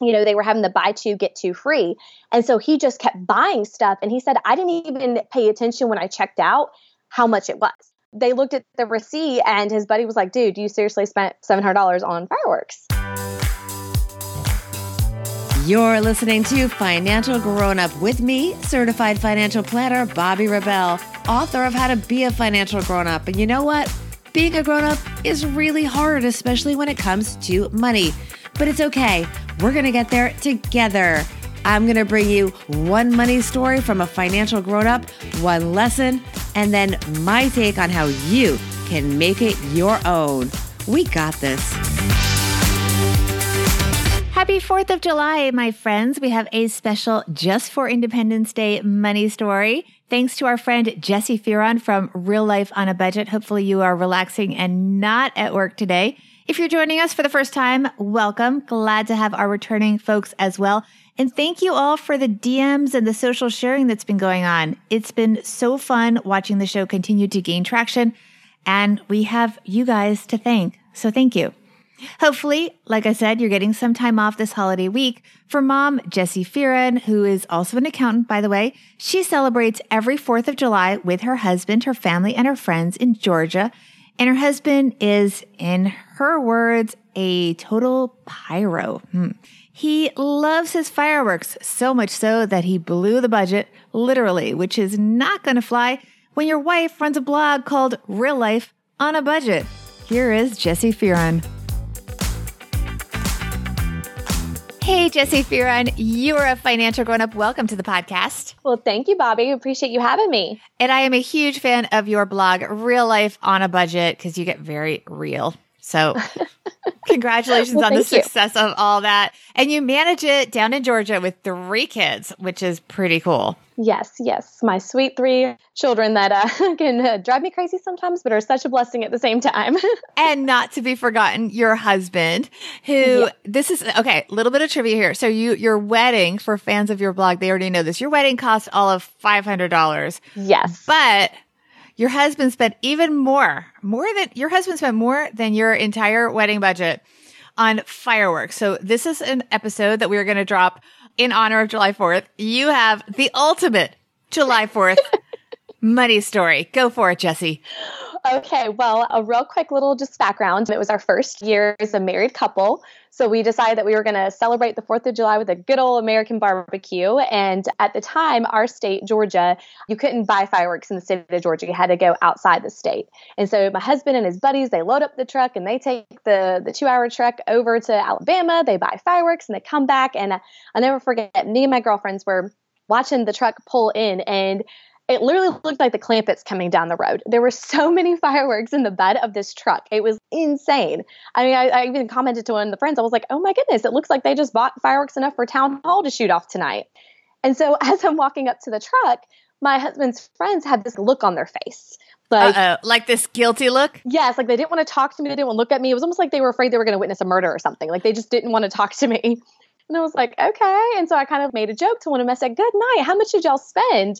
you know, they were having the buy two, get two free. And so he just kept buying stuff. And he said, I didn't even pay attention when I checked out how much it was. They looked at the receipt and his buddy was like, dude, you seriously spent $700 on fireworks. You're listening to Financial Grown Up with me, certified financial planner Bobby Rebell, author of How to Be a Financial Grown Up. And you know what? Being a grown up is really hard, especially when it comes to money. But it's okay. We're going to get there together. I'm going to bring you one money story from a financial grown up, one lesson, and then my take on how you can make it your own. We got this. Happy 4th of July, my friends. We have a special just for Independence Day money story. Thanks to our friend Jessi Fearon from Real Life on a Budget. Hopefully you are relaxing and not at work today. If you're joining us for the first time, welcome. Glad to have our returning folks as well. And thank you all for the DMs and the social sharing that's been going on. It's been so fun watching the show continue to gain traction. And we have you guys to thank. So thank you. Hopefully, like I said, you're getting some time off this holiday week. For mom, Jessi Fearon, who is also an accountant, by the way, she celebrates every 4th of July with her husband, her family, and her friends in Georgia. And her husband is, in her words, a total pyro. Hmm. He loves his fireworks so much so that he blew the budget, literally, which is not going to fly when your wife runs a blog called Real Life on a Budget. Here is Jessi Fearon. Hey, Jessi Fearon, you're a financial grown up. Welcome to the podcast. Well, thank you, Bobby. Appreciate you having me. And I am a huge fan of your blog, Real Life on a Budget, because you get very real. So, congratulations well, on the success you. of all that. And you manage it down in Georgia with three kids, which is pretty cool. Yes, yes. My sweet three children that uh, can uh, drive me crazy sometimes, but are such a blessing at the same time. and not to be forgotten, your husband, who yeah. this is okay. A little bit of trivia here. So you, your wedding for fans of your blog, they already know this. Your wedding cost all of five hundred dollars. Yes, but your husband spent even more, more than your husband spent more than your entire wedding budget on fireworks. So this is an episode that we are going to drop in honor of July 4th. You have the ultimate July 4th money story. Go for it, Jessi. Okay, well, a real quick little just background. It was our first year as a married couple. So we decided that we were going to celebrate the 4th of July with a good old American barbecue. And at the time, our state, Georgia, you couldn't buy fireworks in the state of Georgia. You had to go outside the state. And so my husband and his buddies, they load up the truck and they take the, the two hour truck over to Alabama. They buy fireworks and they come back. And I'll never forget, me and my girlfriends were watching the truck pull in and it literally looked like the Clampetts coming down the road. There were so many fireworks in the bed of this truck. It was insane. I mean, I, I, even commented to one of the friends. I was like, "Oh my goodness! It looks like they just bought fireworks enough for town hall to shoot off tonight." And so, as I'm walking up to the truck, my husband's friends had this look on their face. Like, Uh-oh. like this guilty look? Yes, like they didn't want to talk to me. They didn't want to look at me. It was almost like they were afraid they were going to witness a murder or something. Like they just didn't want to talk to me. And I was like, okay. And so I kind of made a joke to one of them. I said, good night. How much did y'all spend?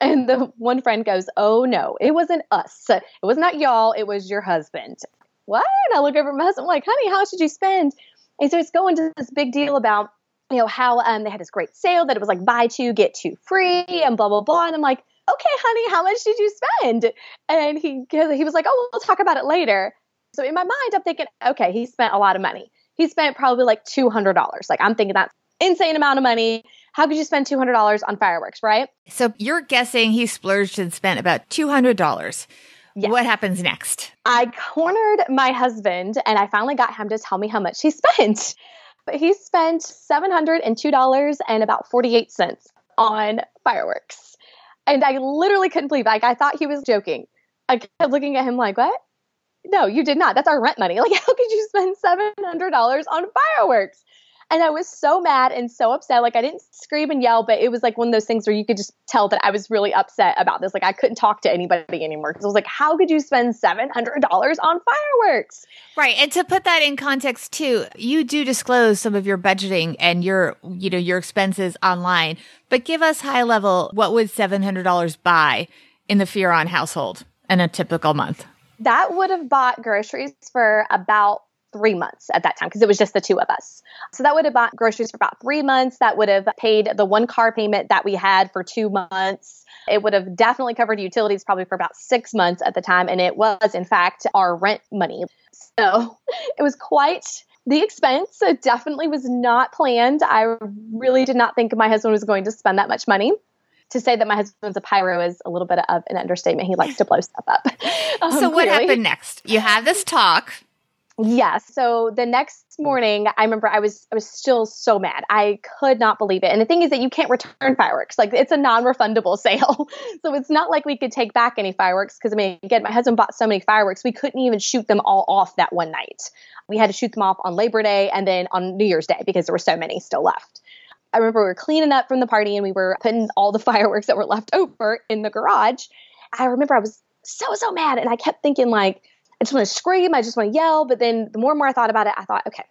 And the one friend goes, Oh no, it wasn't us. It was not y'all, it was your husband. What? And I look over at my husband, I'm like, honey, how did you spend? And so it's going to this big deal about, you know, how um, they had this great sale that it was like buy two, get two free, and blah, blah, blah. And I'm like, okay, honey, how much did you spend? And he he was like, oh, we'll talk about it later. So in my mind, I'm thinking, okay, he spent a lot of money. He spent probably like $200. Like I'm thinking that's insane amount of money. How could you spend $200 on fireworks, right? So you're guessing he splurged and spent about $200. Yes. What happens next? I cornered my husband and I finally got him to tell me how much he spent. But he spent $702 and about 48 cents on fireworks. And I literally couldn't believe it. Like I thought he was joking. I kept looking at him like, what? No, you did not. That's our rent money. Like, how could you spend $700 on fireworks? And I was so mad and so upset. Like I didn't scream and yell, but it was like one of those things where you could just tell that I was really upset about this. Like I couldn't talk to anybody anymore because I was like, how could you spend seven hundred dollars on fireworks? Right. And to put that in context too, you do disclose some of your budgeting and your you know your expenses online. But give us high level, what would seven hundred dollars buy in the Fearon household in a typical month? That would have bought groceries for about three months at that time because it was just the two of us. So that would have bought groceries for about three months. That would have paid the one car payment that we had for two months. It would have definitely covered utilities probably for about six months at the time. And it was, in fact, our rent money. So it was quite the expense. It definitely was not planned. I really did not think my husband was going to spend that much money to say that my husband's a pyro is a little bit of an understatement. He likes to blow stuff up. Um, so what clearly. happened next? You have this talk. Yes. So the next hmm. morning, I remember I was I was still so mad. I could not believe it. And the thing is that you can't return fireworks. Like it's a non-refundable sale. so it's not like we could take back any fireworks because I mean, again, my husband bought so many fireworks, we couldn't even shoot them all off that one night. We had to shoot them off on Labor Day and then on New Year's Day because there were so many still left. I remember we were cleaning up from the party and we were putting all the fireworks that were left over in the garage. I remember I was so so mad and I kept thinking like I just want to scream. I just want to yell. But then the more and more I thought about it, I thought, okay,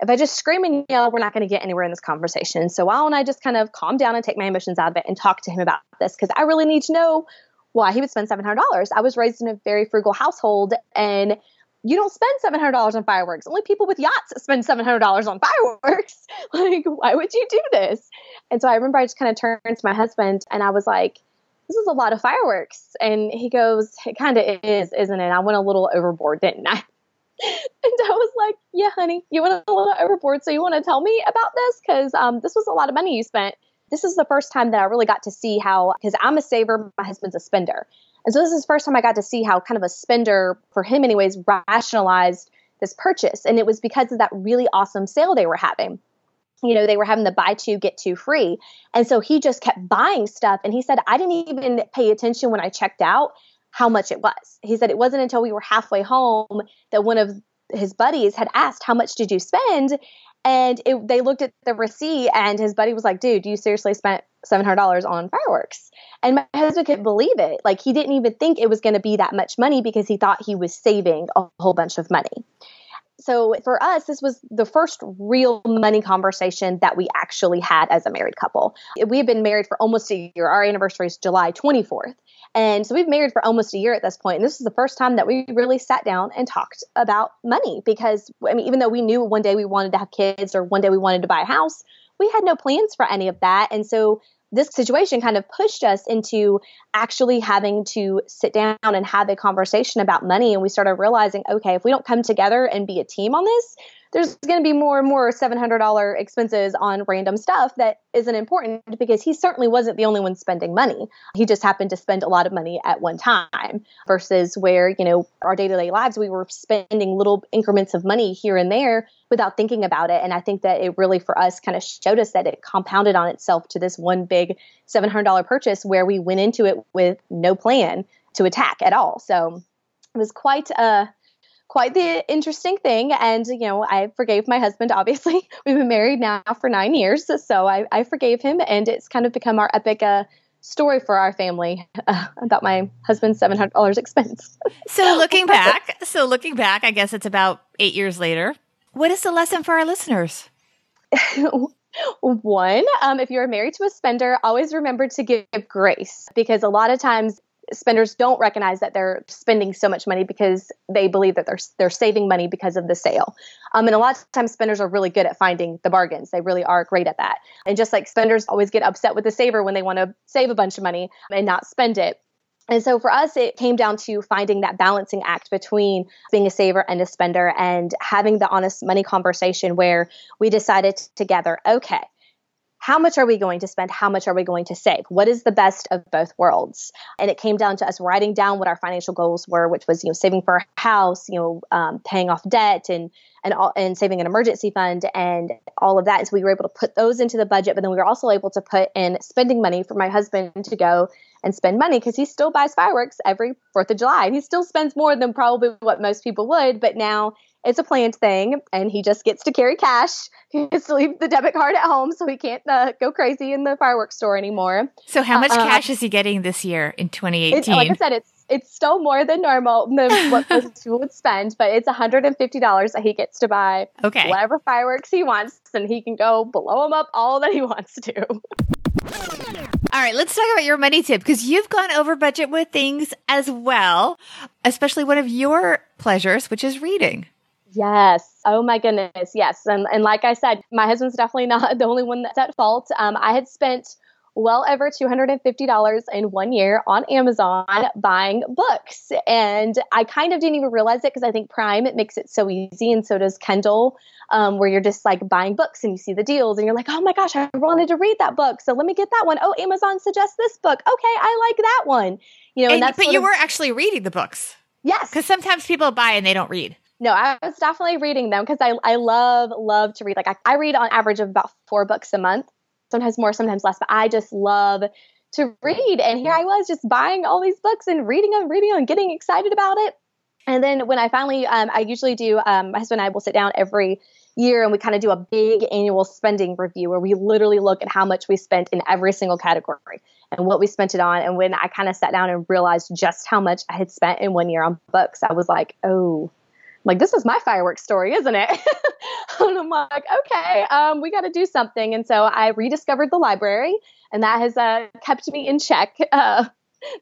if I just scream and yell, we're not going to get anywhere in this conversation. So why don't I just kind of calm down and take my emotions out of it and talk to him about this? Because I really need to know why he would spend $700. I was raised in a very frugal household and you don't spend $700 on fireworks. Only people with yachts spend $700 on fireworks. like, why would you do this? And so I remember I just kind of turned to my husband and I was like, this is a lot of fireworks. And he goes, it kind of is, isn't it? I went a little overboard, didn't I? and I was like, yeah, honey, you went a little overboard. So you want to tell me about this? Because um, this was a lot of money you spent. This is the first time that I really got to see how, because I'm a saver, my husband's a spender. And so this is the first time I got to see how kind of a spender, for him anyways, rationalized this purchase. And it was because of that really awesome sale they were having you know, they were having the buy two, get two free. And so he just kept buying stuff. And he said, I didn't even pay attention when I checked out how much it was. He said, it wasn't until we were halfway home that one of his buddies had asked, How much did you spend? And it, they looked at the receipt, and his buddy was like, Dude, you seriously spent $700 on fireworks? And my husband couldn't believe it. Like, he didn't even think it was going to be that much money because he thought he was saving a whole bunch of money so for us, this was the first real money conversation that we actually had as a married couple. We have been married for almost a year. Our anniversary is July 24th. And so we've married for almost a year at this point. And this is the first time that we really sat down and talked about money because, I mean, even though we knew one day we wanted to have kids or one day we wanted to buy a house, we had no plans for any of that. And so this situation kind of pushed us into actually having to sit down and have a conversation about money. And we started realizing, okay, if we don't come together and be a team on this, there's going to be more and more $700 expenses on random stuff that isn't important because he certainly wasn't the only one spending money. He just happened to spend a lot of money at one time versus where, you know, our day to day lives, we were spending little increments of money here and there without thinking about it. And I think that it really, for us, kind of showed us that it compounded on itself to this one big $700 purchase where we went into it with no plan to attack at all. So it was quite a quite the interesting thing. And, you know, I forgave my husband, obviously. We've been married now for nine years. So I, I forgave him. And it's kind of become our epic uh, story for our family uh, about my husband's $700 expense. so looking back, so looking back, I guess it's about eight years later. What is the lesson for our listeners? One, um, if you're married to a spender, always remember to give grace because a lot of times spenders don't recognize that they're spending so much money because they believe that they're they're saving money because of the sale. Um, and a lot of times spenders are really good at finding the bargains. They really are great at that. And just like spenders always get upset with the saver when they want to save a bunch of money and not spend it. And so for us, it came down to finding that balancing act between being a saver and a spender and having the honest money conversation where we decided together, okay, how much are we going to spend? How much are we going to save? What is the best of both worlds? And it came down to us writing down what our financial goals were, which was, you know, saving for a house, you know, um, paying off debt and, and, all, and saving an emergency fund and all of that. And so we were able to put those into the budget, but then we were also able to put in spending money for my husband to go and spend money because he still buys fireworks every 4th of July. And he still spends more than probably what most people would, but now it's a planned thing, and he just gets to carry cash. He gets to leave the debit card at home, so he can't uh, go crazy in the fireworks store anymore. So, how much uh, cash is he getting this year in 2018? Like I said, it's it's still more than normal than what most people would spend, but it's $150 that he gets to buy okay. whatever fireworks he wants, and he can go blow them up all that he wants to. All right, let's talk about your money tip because you've gone over budget with things as well, especially one of your pleasures, which is reading. Yes. Oh my goodness. Yes. And and like I said, my husband's definitely not the only one that's at fault. Um, I had spent well over $250 in one year on Amazon buying books. And I kind of didn't even realize it because I think Prime it makes it so easy and so does Kindle. Um, where you're just like buying books and you see the deals and you're like, oh my gosh, I wanted to read that book. So let me get that one. Oh, Amazon suggests this book. Okay, I like that one. You know, and, and but you of, were actually reading the books. Yes. Because sometimes people buy and they don't read. No, I was definitely reading them because I, I love, love to read. Like I, I read on average of about four books a month, sometimes more, sometimes less, but I just love to read. And here I was just buying all these books and reading them, reading them, getting excited about it. And then when I finally, um, I usually do, um, my husband and I will sit down every year and we kind of do a big annual spending review where we literally look at how much we spent in every single category and what we spent it on. And when I kind of sat down and realized just how much I had spent in one year on books, I was like, oh, like this is my fireworks story isn't it? And i'm like okay um, we got to do something. And so i rediscovered the library and that has uh, kept me in check uh,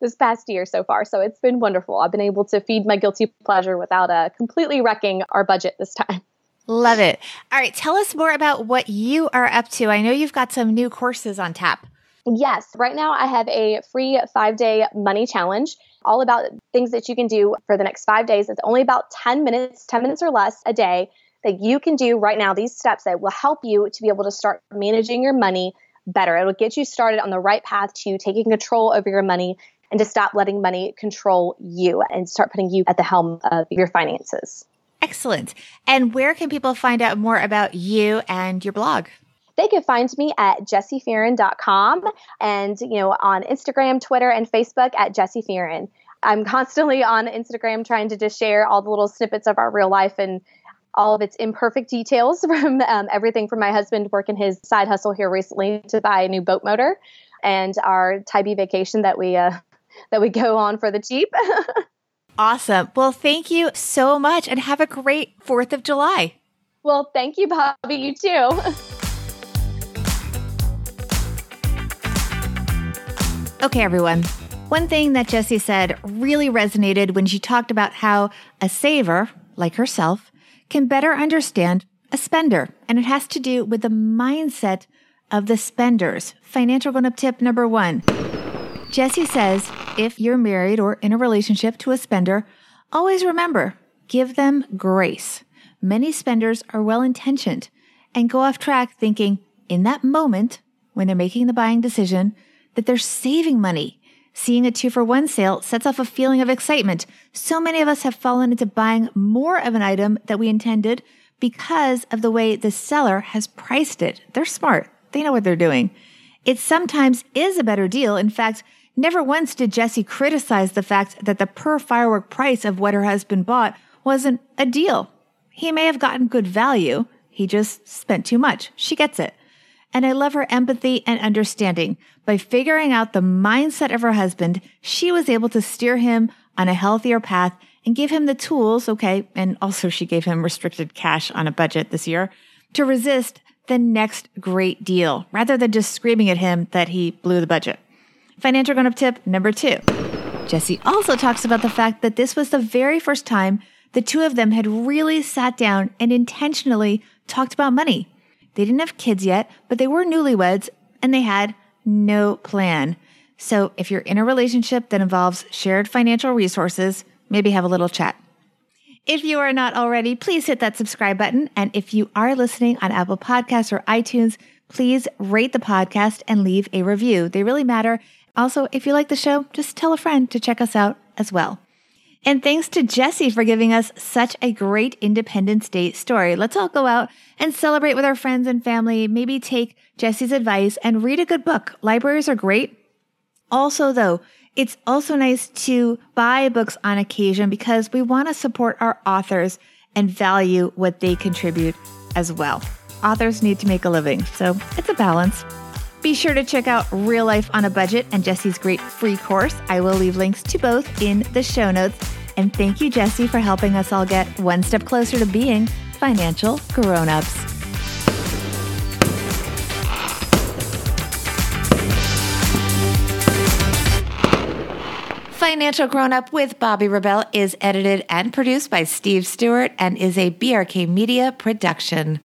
this past year so far. So it's been wonderful. I've been able to feed my guilty pleasure without uh, completely wrecking our budget this time. Love it. All right tell us more about what you are up to. I know you've got some new courses on tap Yes, right now I have a free five day money challenge all about things that you can do for the next five days. It's only about 10 minutes, 10 minutes or less a day that you can do right now. These steps that will help you to be able to start managing your money better. It'll get you started on the right path to taking control over your money and to stop letting money control you and start putting you at the helm of your finances. Excellent. And where can people find out more about you and your blog? They can find me at jessifearon.com and, you know, on Instagram, Twitter, and Facebook at Jessi I'm constantly on Instagram trying to just share all the little snippets of our real life and all of its imperfect details from um, everything from my husband working his side hustle here recently to buy a new boat motor and our Tybee vacation that we uh, that we go on for the cheap. awesome. Well, thank you so much and have a great 4th of July. Well, thank you, Bobby. You too. Okay, everyone. One thing that Jessi said really resonated when she talked about how a saver, like herself, can better understand a spender. And it has to do with the mindset of the spenders. Financial grown up tip number one. Jessi says if you're married or in a relationship to a spender, always remember give them grace. Many spenders are well intentioned and go off track thinking in that moment when they're making the buying decision that they're saving money. Seeing a two for one sale sets off a feeling of excitement. So many of us have fallen into buying more of an item that we intended because of the way the seller has priced it. They're smart. They know what they're doing. It sometimes is a better deal. In fact, never once did Jessi criticize the fact that the per firework price of what her husband bought wasn't a deal. He may have gotten good value. He just spent too much. She gets it. And I love her empathy and understanding. By figuring out the mindset of her husband, she was able to steer him on a healthier path and give him the tools, okay, and also she gave him restricted cash on a budget this year to resist the next great deal rather than just screaming at him that he blew the budget. Financial grown up tip number two. Jessi also talks about the fact that this was the very first time the two of them had really sat down and intentionally talked about money. They didn't have kids yet, but they were newlyweds and they had no plan. So if you're in a relationship that involves shared financial resources, maybe have a little chat. If you are not already, please hit that subscribe button. And if you are listening on Apple Podcasts or iTunes, please rate the podcast and leave a review. They really matter. Also, if you like the show, just tell a friend to check us out as well. And thanks to Jessi for giving us such a great Independence Day story. Let's all go out and celebrate with our friends and family. Maybe take Jessi's advice and read a good book. Libraries are great. Also, though, it's also nice to buy books on occasion because we want to support our authors and value what they contribute as well. Authors need to make a living, so it's a balance. Be sure to check out Real Life on a Budget and Jessi's great free course. I will leave links to both in the show notes. And thank you, Jessi, for helping us all get one step closer to being financial grown-ups. Financial Grown Up with Bobby Rebell is edited and produced by Steve Stewart and is a BRK Media production.